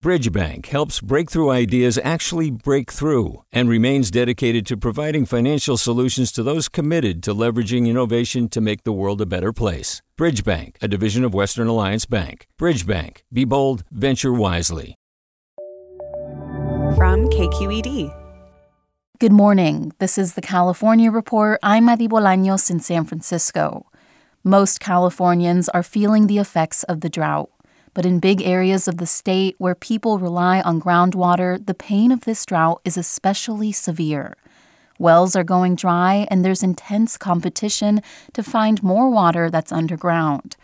Bridgebank helps breakthrough ideas actually break through and remains dedicated to providing financial solutions to those committed to leveraging innovation to make the world a better place. Bridgebank, a division of Western Alliance Bank. Bridgebank, be bold, venture wisely. From KQED. Good morning. This is the California Report. I'm Madi Bolaños in San Francisco. Most Californians are feeling the effects of the drought. But in big areas of the state where people rely on groundwater, the pain of this drought is especially severe. Wells are going dry, and there's intense competition to find more water that's underground.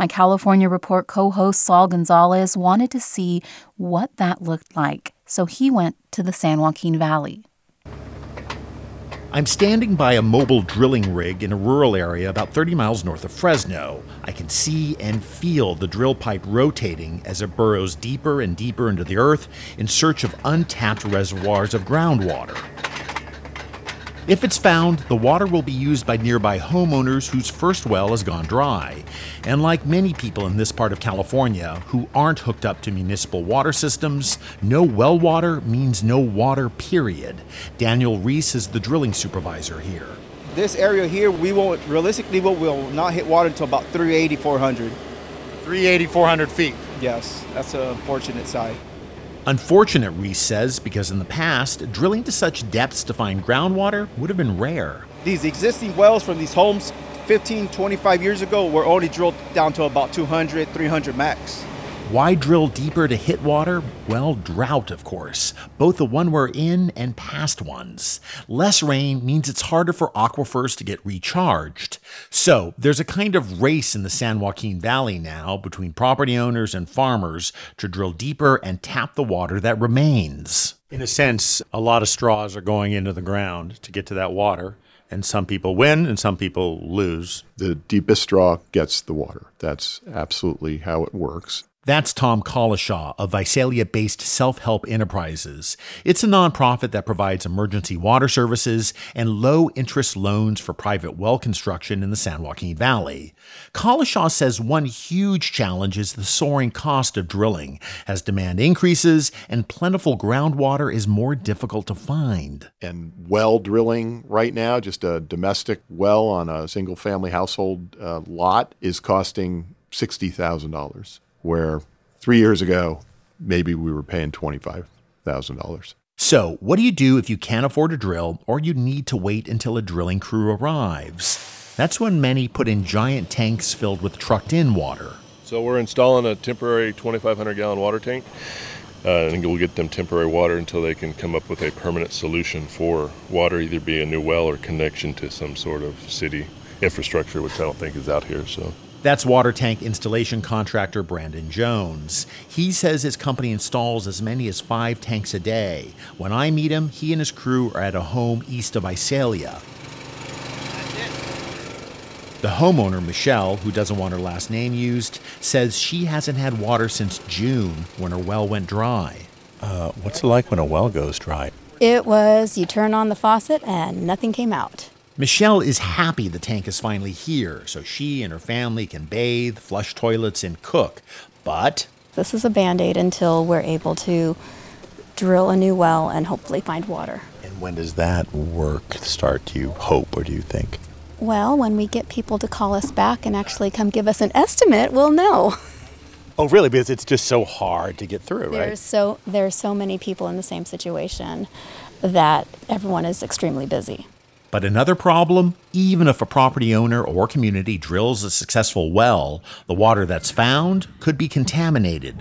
My California Report co host Saul Gonzalez wanted to see what that looked like, so he went to the San Joaquin Valley. I'm standing by a mobile drilling rig in a rural area about 30 miles north of Fresno. I can see and feel the drill pipe rotating as it burrows deeper and deeper into the earth in search of untapped reservoirs of groundwater. If it's found, the water will be used by nearby homeowners whose first well has gone dry. And like many people in this part of California who aren't hooked up to municipal water systems, no well water means no water, period. Daniel Reese is the drilling supervisor here. This area here, we won't, realistically, we will not hit water until about 380, 400. 380, 400 feet. Yes, that's an unfortunate side. Unfortunate, Reese says, because in the past, drilling to such depths to find groundwater would have been rare. These existing wells from these homes 15, 25 years ago were only drilled down to about 200, 300 max. Why drill deeper to hit water? Well, drought, of course, both the one we're in and past ones. Less rain means it's harder for aquifers to get recharged. So, there's a kind of race in the San Joaquin Valley now between property owners and farmers to drill deeper and tap the water that remains. In a sense, a lot of straws are going into the ground to get to that water and some people win and some people lose. The deepest straw gets the water. That's absolutely how it works. That's Tom Collishaw of Visalia based Self Help Enterprises. It's a nonprofit that provides emergency water services and low interest loans for private well construction in the San Joaquin Valley. Collishaw says one huge challenge is the soaring cost of drilling. As demand increases and plentiful groundwater is more difficult to find. And well drilling right now, just a domestic well on a single family household uh, lot, is costing $60,000 where three years ago, maybe we were paying $25,000. So, what do you do if you can't afford a drill or you need to wait until a drilling crew arrives? That's when many put in giant tanks filled with trucked in water. So, we're installing a temporary 2,500 gallon water tank. Uh, and we'll get them temporary water until they can come up with a permanent solution for water, either be a new well or connection to some sort of city infrastructure, which I don't think is out here. So that's water tank installation contractor Brandon Jones. He says his company installs as many as five tanks a day. When I meet him, he and his crew are at a home east of Visalia. The homeowner, Michelle, who doesn't want her last name used, says she hasn't had water since June when her well went dry. Uh, what's it like when a well goes dry? It was you turn on the faucet and nothing came out. Michelle is happy the tank is finally here so she and her family can bathe, flush toilets, and cook. But this is a band aid until we're able to drill a new well and hopefully find water. And when does that work start, do you hope or do you think? Well, when we get people to call us back and actually come give us an estimate, we'll know. Oh, really? Because it's just so hard to get through, there's right? So there's so many people in the same situation that everyone is extremely busy. But another problem even if a property owner or community drills a successful well, the water that's found could be contaminated.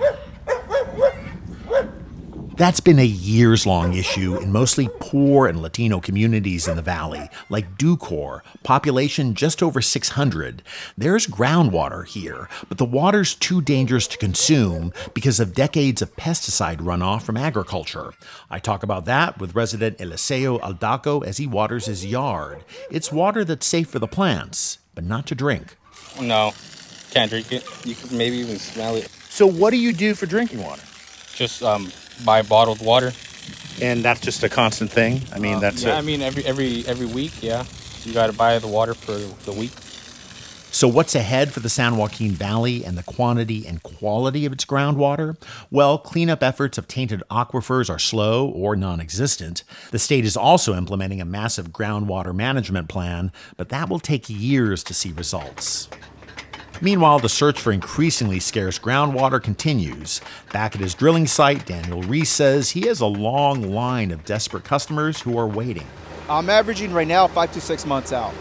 That's been a years long issue in mostly poor and Latino communities in the valley, like Ducor, population just over 600. There's groundwater here, but the water's too dangerous to consume because of decades of pesticide runoff from agriculture. I talk about that with resident Eliseo Aldaco as he waters his yard. It's water that's safe for the plants, but not to drink. No, can't drink it. You can maybe even smell it. So, what do you do for drinking water? Just um, buy bottled water. And that's just a constant thing. I mean, uh, that's yeah. it. I mean, every every every week, yeah. You got to buy the water for the week. So, what's ahead for the San Joaquin Valley and the quantity and quality of its groundwater? Well, cleanup efforts of tainted aquifers are slow or non existent. The state is also implementing a massive groundwater management plan, but that will take years to see results. Meanwhile, the search for increasingly scarce groundwater continues. Back at his drilling site, Daniel Reese says he has a long line of desperate customers who are waiting. I'm averaging right now five to six months out.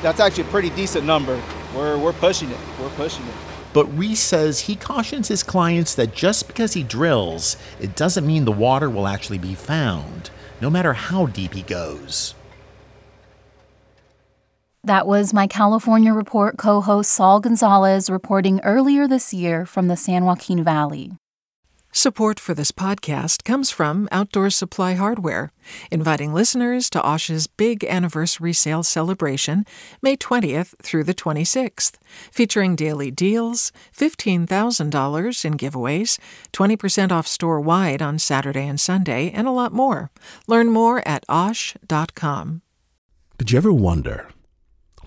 That's actually a pretty decent number. We're, we're pushing it. We're pushing it. But Reese says he cautions his clients that just because he drills, it doesn't mean the water will actually be found, no matter how deep he goes. That was my California Report co host Saul Gonzalez reporting earlier this year from the San Joaquin Valley. Support for this podcast comes from Outdoor Supply Hardware, inviting listeners to Osh's big anniversary sale celebration, May 20th through the 26th, featuring daily deals, $15,000 in giveaways, 20% off store wide on Saturday and Sunday, and a lot more. Learn more at OSH.com. Did you ever wonder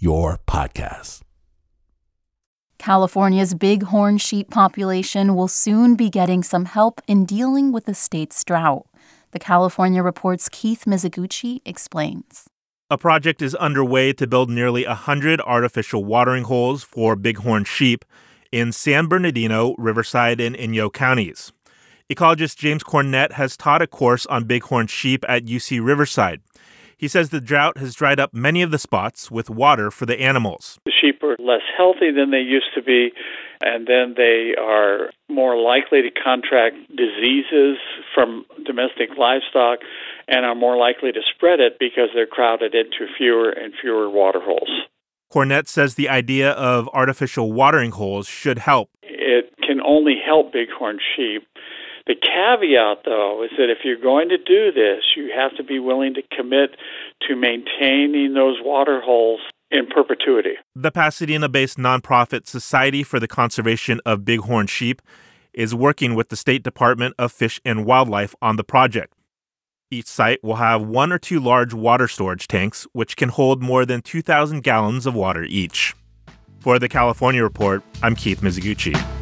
your podcast. California's bighorn sheep population will soon be getting some help in dealing with the state's drought. The California Report's Keith Mizuguchi explains. A project is underway to build nearly 100 artificial watering holes for bighorn sheep in San Bernardino, Riverside, and Inyo counties. Ecologist James Cornett has taught a course on bighorn sheep at UC Riverside. He says the drought has dried up many of the spots with water for the animals. The sheep are less healthy than they used to be, and then they are more likely to contract diseases from domestic livestock and are more likely to spread it because they're crowded into fewer and fewer water holes. Cornett says the idea of artificial watering holes should help. It can only help bighorn sheep the caveat, though, is that if you're going to do this, you have to be willing to commit to maintaining those water holes in perpetuity. The Pasadena based nonprofit Society for the Conservation of Bighorn Sheep is working with the State Department of Fish and Wildlife on the project. Each site will have one or two large water storage tanks, which can hold more than 2,000 gallons of water each. For the California Report, I'm Keith Mizuguchi.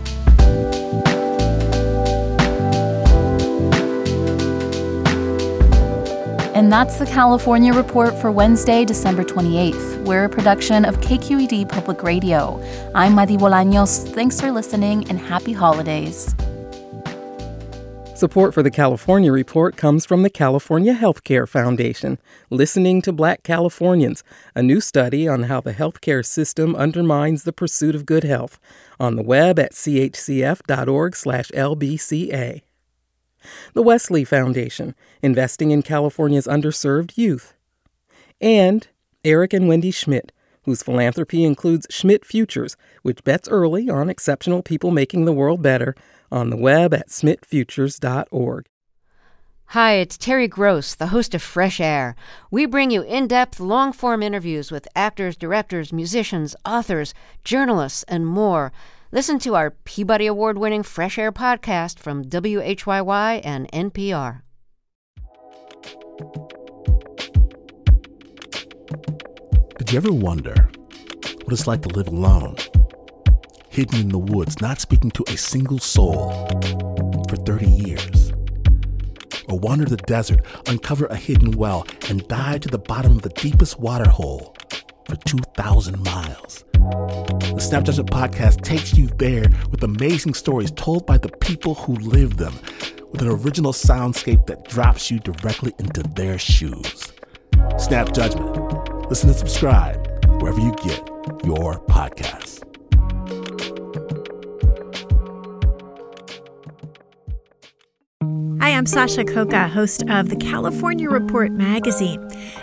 And that's the California Report for Wednesday, December 28th. We're a production of KQED Public Radio. I'm Madi Bolaños. Thanks for listening and happy holidays. Support for the California Report comes from the California Healthcare Foundation, Listening to Black Californians, a new study on how the healthcare system undermines the pursuit of good health, on the web at chcf.org/lbca the Wesley Foundation, investing in California's underserved youth, and Eric and Wendy Schmidt, whose philanthropy includes Schmidt Futures, which bets early on exceptional people making the world better, on the web at schmidtfutures.org. Hi, it's Terry Gross, the host of Fresh Air. We bring you in depth, long form interviews with actors, directors, musicians, authors, journalists, and more. Listen to our Peabody Award winning Fresh Air podcast from WHYY and NPR. Did you ever wonder what it's like to live alone, hidden in the woods, not speaking to a single soul for 30 years? Or wander the desert, uncover a hidden well, and dive to the bottom of the deepest water hole for 2,000 miles? The Snap Judgment podcast takes you there with amazing stories told by the people who live them, with an original soundscape that drops you directly into their shoes. Snap Judgment. Listen and subscribe wherever you get your podcasts. Hi, I'm Sasha Khokha, host of the California Report magazine.